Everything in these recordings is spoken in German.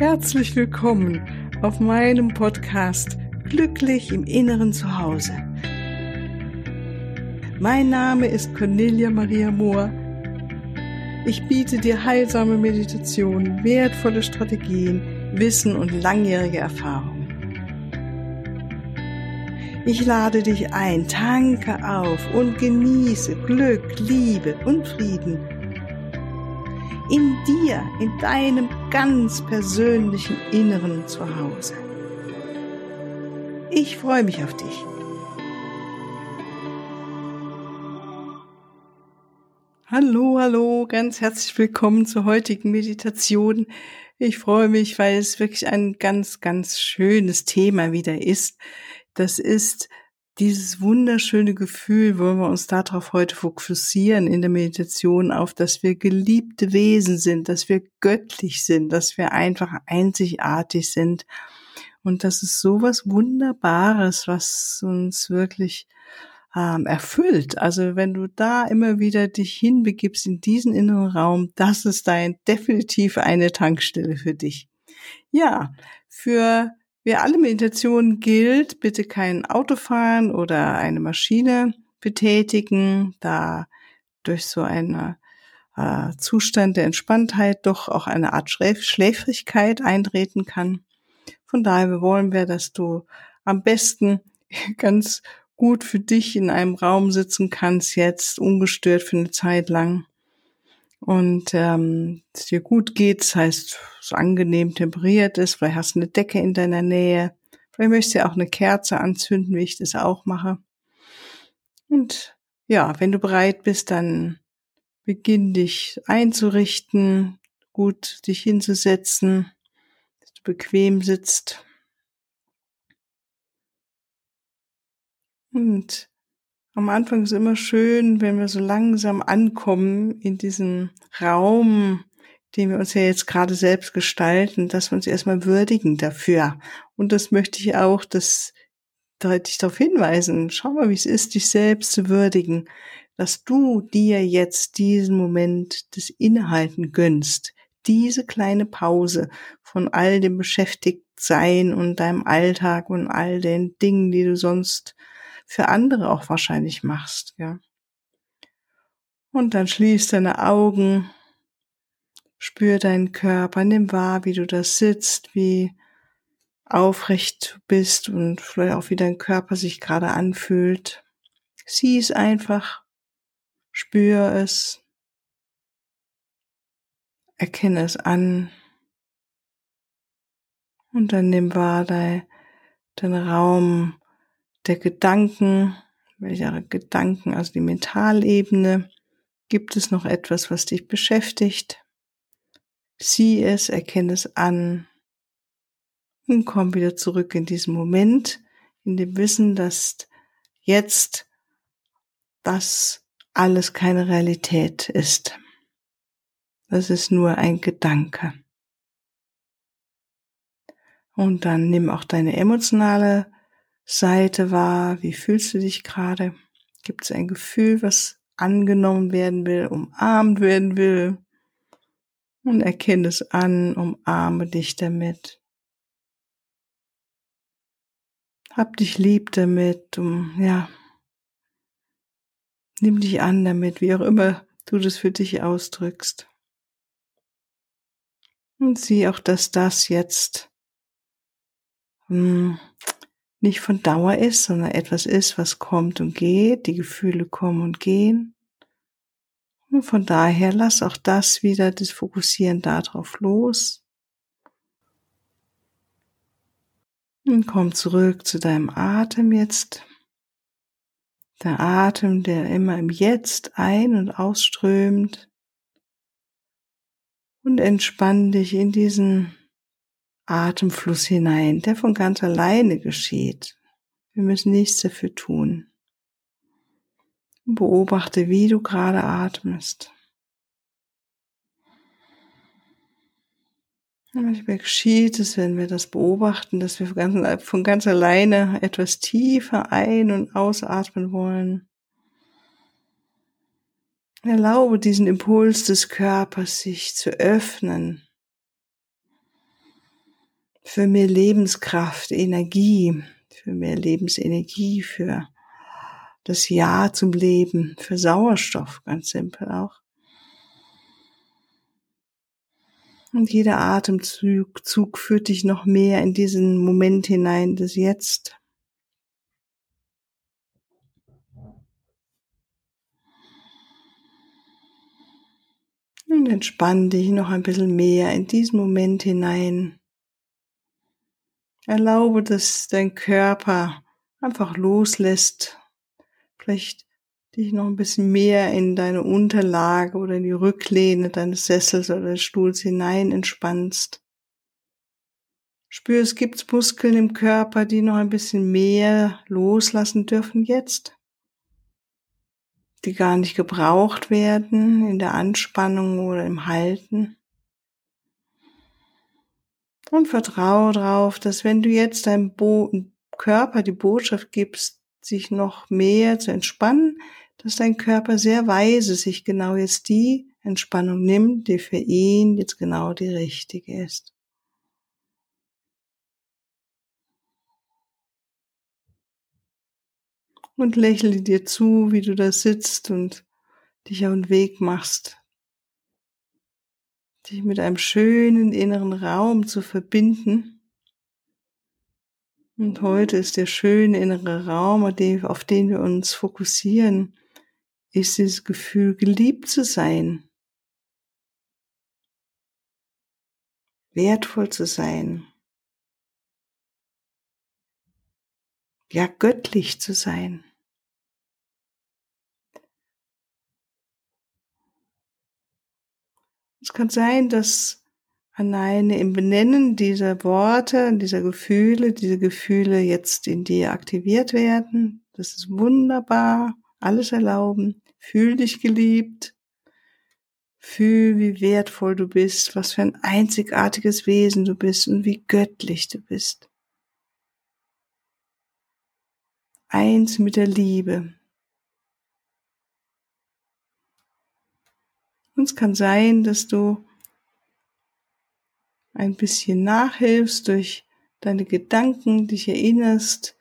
Herzlich willkommen auf meinem Podcast Glücklich im Inneren zu Hause. Mein Name ist Cornelia Maria Mohr. Ich biete dir heilsame Meditationen, wertvolle Strategien, Wissen und langjährige Erfahrung. Ich lade dich ein, tanke auf und genieße Glück, Liebe und Frieden in dir, in deinem ganz persönlichen Inneren zu Hause. Ich freue mich auf dich. Hallo, hallo, ganz herzlich willkommen zur heutigen Meditation. Ich freue mich, weil es wirklich ein ganz, ganz schönes Thema wieder ist. Das ist dieses wunderschöne Gefühl, wollen wir uns darauf heute fokussieren in der Meditation auf, dass wir geliebte Wesen sind, dass wir göttlich sind, dass wir einfach einzigartig sind. Und das ist so was Wunderbares, was uns wirklich ähm, erfüllt. Also wenn du da immer wieder dich hinbegibst in diesen inneren Raum, das ist dein definitiv eine Tankstelle für dich. Ja, für für alle Meditationen gilt, bitte kein Auto fahren oder eine Maschine betätigen, da durch so einen äh, Zustand der Entspanntheit doch auch eine Art Schläf Schläfrigkeit eintreten kann. Von daher wollen wir, dass du am besten ganz gut für dich in einem Raum sitzen kannst, jetzt ungestört für eine Zeit lang und ähm, es dir gut geht, das heißt, so angenehm temperiert ist, vielleicht hast du eine Decke in deiner Nähe, vielleicht möchtest du auch eine Kerze anzünden, wie ich das auch mache. Und ja, wenn du bereit bist, dann beginn dich einzurichten, gut dich hinzusetzen, dass du bequem sitzt. Und am Anfang ist immer schön, wenn wir so langsam ankommen in diesen Raum, den wir uns ja jetzt gerade selbst gestalten, dass wir uns erstmal würdigen dafür. Und das möchte ich auch, dass dich darauf hinweisen. Schau mal, wie es ist, dich selbst zu würdigen, dass du dir jetzt diesen Moment des Innehalten gönnst. Diese kleine Pause von all dem Beschäftigtsein und deinem Alltag und all den Dingen, die du sonst für andere auch wahrscheinlich machst, ja. Und dann schließ deine Augen, spür deinen Körper, nimm wahr, wie du da sitzt, wie aufrecht du bist und vielleicht auch wie dein Körper sich gerade anfühlt. Sieh es einfach, spür es, erkenne es an und dann nimm wahr dein, dein Raum, der Gedanken, welcher Gedanken, also die Mentalebene, gibt es noch etwas, was dich beschäftigt? Sieh es, erkenne es an und komm wieder zurück in diesen Moment, in dem Wissen, dass jetzt das alles keine Realität ist. Das ist nur ein Gedanke. Und dann nimm auch deine emotionale Seite wahr? Wie fühlst du dich gerade? Gibt es ein Gefühl, was angenommen werden will, umarmt werden will? Und erkenne es an, umarme dich damit. Hab dich lieb damit, um, ja, nimm dich an damit, wie auch immer du das für dich ausdrückst. Und sieh auch, dass das jetzt hm, nicht von Dauer ist, sondern etwas ist, was kommt und geht, die Gefühle kommen und gehen. Und von daher lass auch das wieder, das Fokussieren darauf los. Und komm zurück zu deinem Atem jetzt. Der Atem, der immer im Jetzt ein- und ausströmt. Und entspann dich in diesen Atemfluss hinein, der von ganz alleine geschieht. Wir müssen nichts dafür tun. Beobachte, wie du gerade atmest. Manchmal geschieht es, wenn wir das beobachten, dass wir von ganz, alleine etwas tiefer ein- und ausatmen wollen. Erlaube diesen Impuls des Körpers, sich zu öffnen für mehr Lebenskraft, Energie, für mehr Lebensenergie, für das Ja zum Leben, für Sauerstoff, ganz simpel auch. Und jeder Atemzug Zug führt dich noch mehr in diesen Moment hinein des Jetzt. Und entspann dich noch ein bisschen mehr in diesen Moment hinein. Erlaube, dass dein Körper einfach loslässt. Vielleicht dich noch ein bisschen mehr in deine Unterlage oder in die Rücklehne deines Sessels oder des Stuhls hinein entspannst. Spür, es gibt Muskeln im Körper, die noch ein bisschen mehr loslassen dürfen jetzt die gar nicht gebraucht werden in der Anspannung oder im Halten. Und vertraue darauf, dass wenn du jetzt deinem Bo Körper die Botschaft gibst, sich noch mehr zu entspannen, dass dein Körper sehr weise sich genau jetzt die Entspannung nimmt, die für ihn jetzt genau die richtige ist. und lächle dir zu, wie du da sitzt und dich auf den Weg machst, dich mit einem schönen inneren Raum zu verbinden. Und heute ist der schöne innere Raum, auf den wir uns fokussieren, ist dieses Gefühl, geliebt zu sein, wertvoll zu sein, ja göttlich zu sein. Es kann sein, dass alleine im Benennen dieser Worte, dieser Gefühle, diese Gefühle jetzt in dir aktiviert werden. Das ist wunderbar. Alles erlauben. Fühl dich geliebt. Fühl, wie wertvoll du bist, was für ein einzigartiges Wesen du bist und wie göttlich du bist. Eins mit der Liebe. Und es kann sein, dass du ein bisschen nachhilfst durch deine Gedanken, dich erinnerst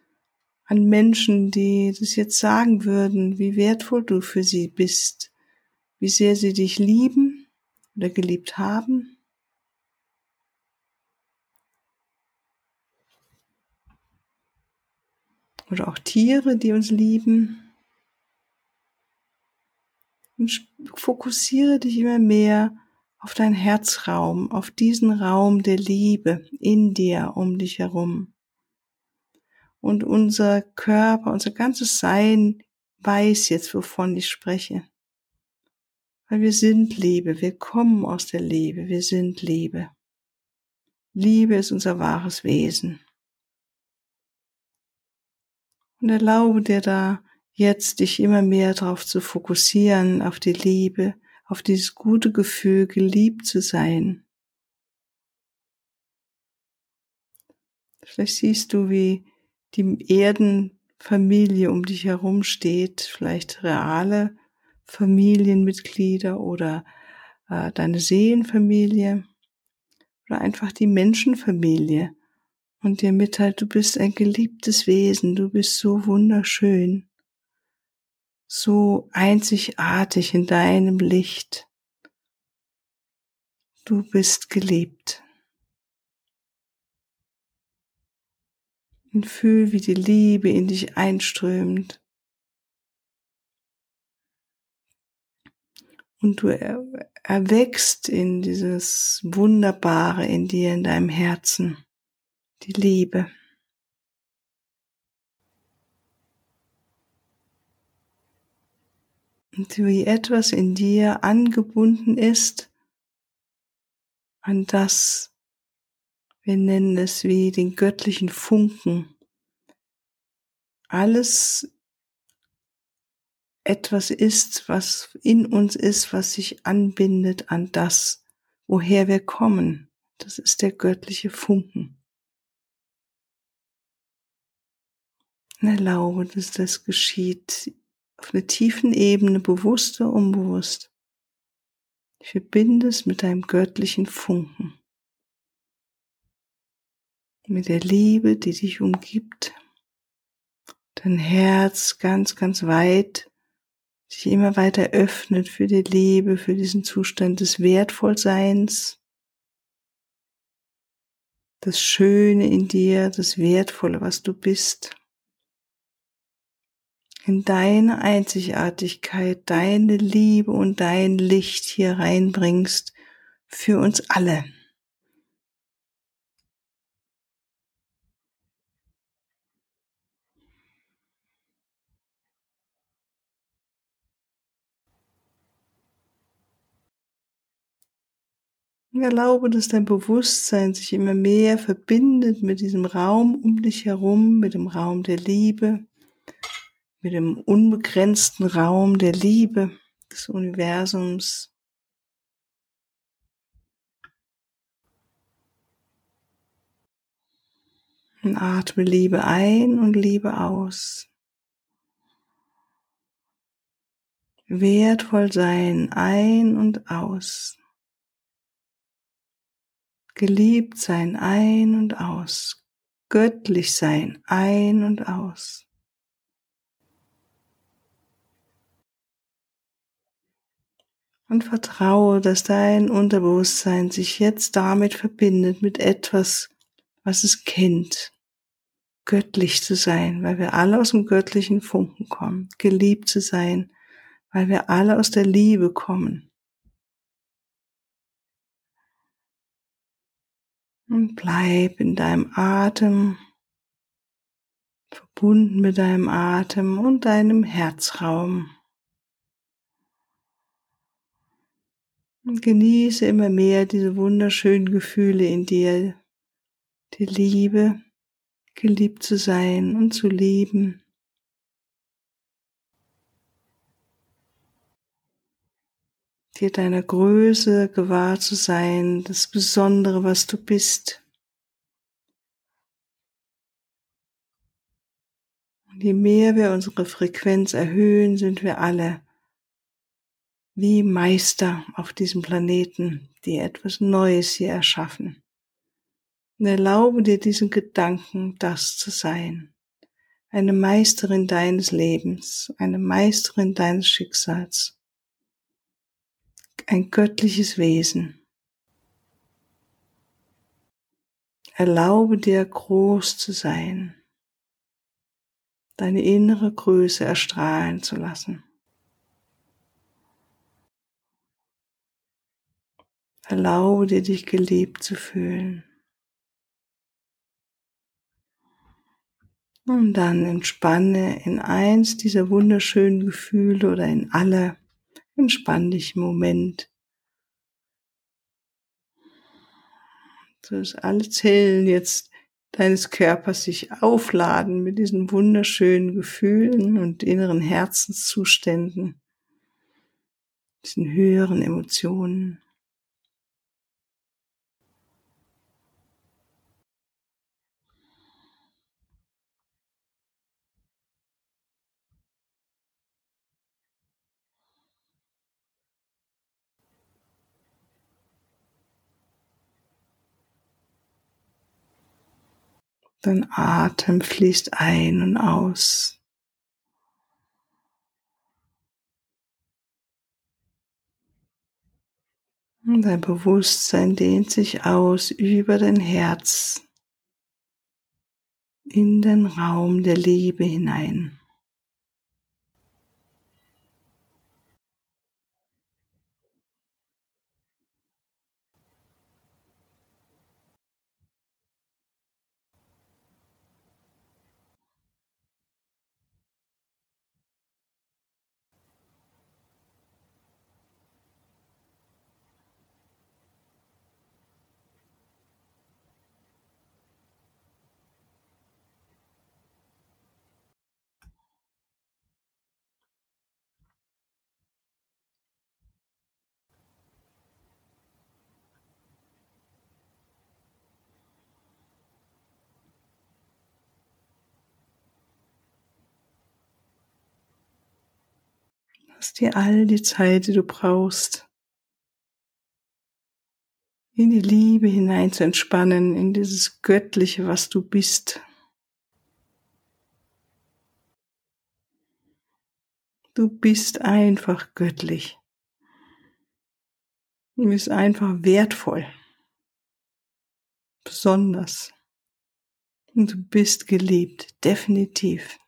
an Menschen, die das jetzt sagen würden, wie wertvoll du für sie bist, wie sehr sie dich lieben oder geliebt haben. Oder auch Tiere, die uns lieben. Und fokussiere dich immer mehr auf deinen Herzraum, auf diesen Raum der Liebe in dir, um dich herum. Und unser Körper, unser ganzes Sein weiß jetzt, wovon ich spreche. Weil wir sind Liebe, wir kommen aus der Liebe, wir sind Liebe. Liebe ist unser wahres Wesen. Und erlaube dir da jetzt dich immer mehr darauf zu fokussieren, auf die Liebe, auf dieses gute Gefühl, geliebt zu sein. Vielleicht siehst du, wie die Erdenfamilie um dich herum steht, vielleicht reale Familienmitglieder oder äh, deine Seelenfamilie oder einfach die Menschenfamilie und dir mitteilt, du bist ein geliebtes Wesen, du bist so wunderschön so einzigartig in deinem Licht. Du bist geliebt. Und fühl, wie die Liebe in dich einströmt. Und du erwächst in dieses Wunderbare in dir, in deinem Herzen, die Liebe. Und wie etwas in dir angebunden ist an das, wir nennen es wie den göttlichen Funken. Alles etwas ist, was in uns ist, was sich anbindet an das, woher wir kommen. Das ist der göttliche Funken. Und erlaube, dass das geschieht auf einer tiefen Ebene, bewusst oder unbewusst. Ich verbinde es mit deinem göttlichen Funken. mit der Liebe, die dich umgibt, dein Herz ganz, ganz weit sich immer weiter öffnet für die Liebe, für diesen Zustand des Wertvollseins, das Schöne in dir, das Wertvolle, was du bist, in deine Einzigartigkeit, deine Liebe und dein Licht hier reinbringst für uns alle. Erlaube, dass dein Bewusstsein sich immer mehr verbindet mit diesem Raum um dich herum, mit dem Raum der Liebe, mit dem unbegrenzten Raum der Liebe des Universums. Und atme Liebe ein und Liebe aus. Wertvoll sein ein und aus geliebt sein ein und aus, göttlich sein ein und aus. Und vertraue, dass dein Unterbewusstsein sich jetzt damit verbindet, mit etwas, was es kennt, göttlich zu sein, weil wir alle aus dem göttlichen Funken kommen, geliebt zu sein, weil wir alle aus der Liebe kommen. Und bleib in deinem Atem, verbunden mit deinem Atem und deinem Herzraum. Und genieße immer mehr diese wunderschönen Gefühle in dir, die Liebe, geliebt zu sein und zu lieben. dir deiner Größe gewahr zu sein, das Besondere, was du bist. Und je mehr wir unsere Frequenz erhöhen, sind wir alle wie Meister auf diesem Planeten, die etwas Neues hier erschaffen. Und erlaube dir diesen Gedanken, das zu sein. Eine Meisterin deines Lebens, eine Meisterin deines Schicksals ein göttliches Wesen. Erlaube dir groß zu sein, deine innere Größe erstrahlen zu lassen. Erlaube dir, dich geliebt zu fühlen. Und dann entspanne in eins dieser wunderschönen Gefühle oder in alle Entspann dich im Moment. So dass alle Zellen jetzt deines Körpers sich aufladen mit diesen wunderschönen Gefühlen und inneren Herzenszuständen, diesen höheren Emotionen. Dein Atem fließt ein und aus. Dein Bewusstsein dehnt sich aus über dein Herz in den Raum der Liebe hinein. Lass dir all die Zeit, die du brauchst, in die Liebe hinein zu entspannen, in dieses Göttliche, was du bist. Du bist einfach göttlich. Du bist einfach wertvoll. Besonders. Und du bist geliebt, definitiv.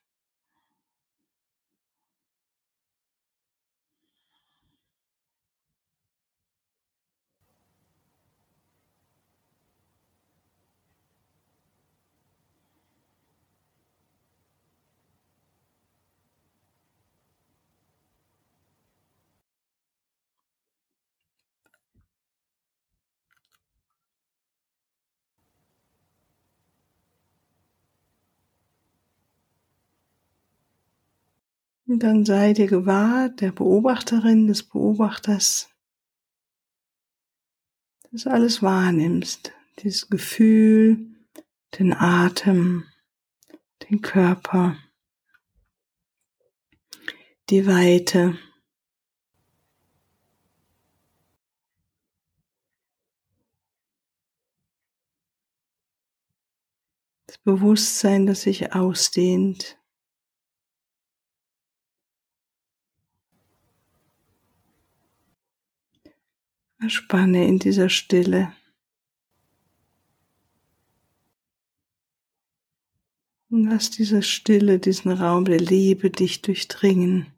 Und dann sei dir gewahr der Beobachterin, des Beobachters, dass alles wahrnimmst, dieses Gefühl, den Atem, den Körper, die Weite. Das Bewusstsein, das sich ausdehnt. Erspanne in dieser Stille. Und lass diese Stille, diesen Raum der Liebe dich durchdringen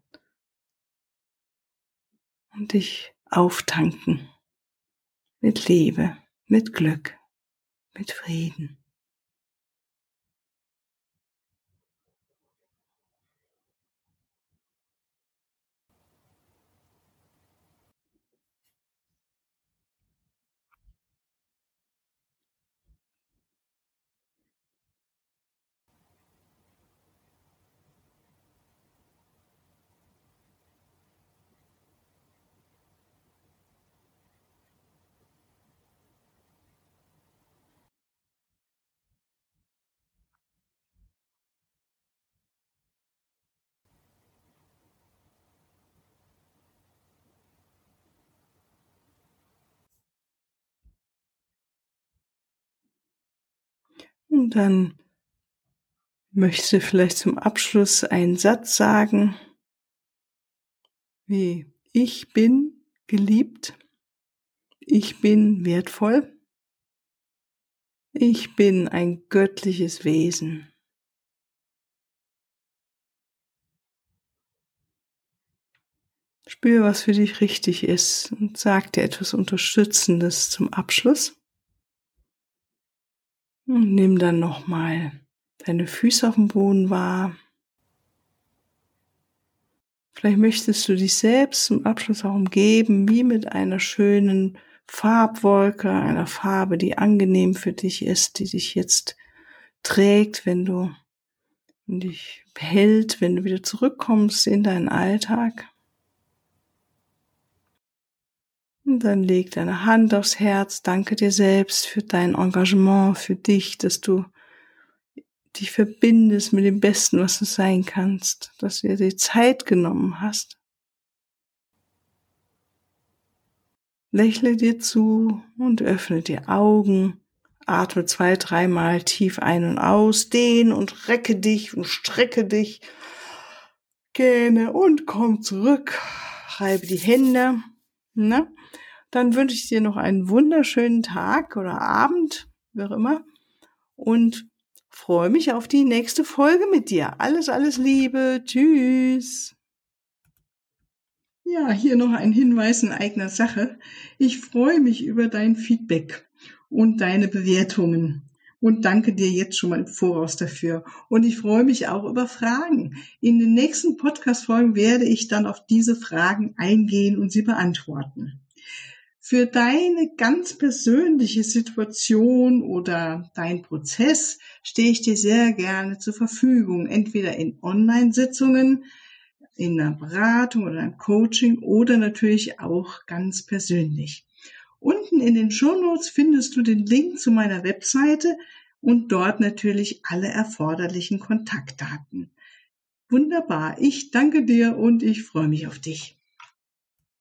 und dich auftanken mit Liebe, mit Glück, mit Frieden. Dann möchtest du vielleicht zum Abschluss einen Satz sagen, wie ich bin geliebt, ich bin wertvoll, ich bin ein göttliches Wesen. Spür, was für dich richtig ist und sag dir etwas Unterstützendes zum Abschluss. Und nimm dann nochmal deine Füße auf dem Boden wahr. Vielleicht möchtest du dich selbst zum Abschluss auch umgeben, wie mit einer schönen Farbwolke, einer Farbe, die angenehm für dich ist, die dich jetzt trägt, wenn du dich behält, wenn du wieder zurückkommst in deinen Alltag. Und dann leg deine Hand aufs Herz, danke dir selbst für dein Engagement, für dich, dass du dich verbindest mit dem Besten, was du sein kannst, dass du dir Zeit genommen hast. Lächle dir zu und öffne die Augen. Atme zwei, dreimal tief ein und aus, dehn und recke dich und strecke dich. Gähne und komm zurück. Reibe die Hände. Ne? Dann wünsche ich dir noch einen wunderschönen Tag oder Abend, wie auch immer. Und freue mich auf die nächste Folge mit dir. Alles, alles Liebe. Tschüss. Ja, hier noch ein Hinweis in eigener Sache. Ich freue mich über dein Feedback und deine Bewertungen und danke dir jetzt schon mal im Voraus dafür. Und ich freue mich auch über Fragen. In den nächsten Podcast-Folgen werde ich dann auf diese Fragen eingehen und sie beantworten für deine ganz persönliche Situation oder dein Prozess stehe ich dir sehr gerne zur Verfügung, entweder in Online-Sitzungen, in einer Beratung oder einem Coaching oder natürlich auch ganz persönlich. Unten in den Shownotes findest du den Link zu meiner Webseite und dort natürlich alle erforderlichen Kontaktdaten. Wunderbar. Ich danke dir und ich freue mich auf dich.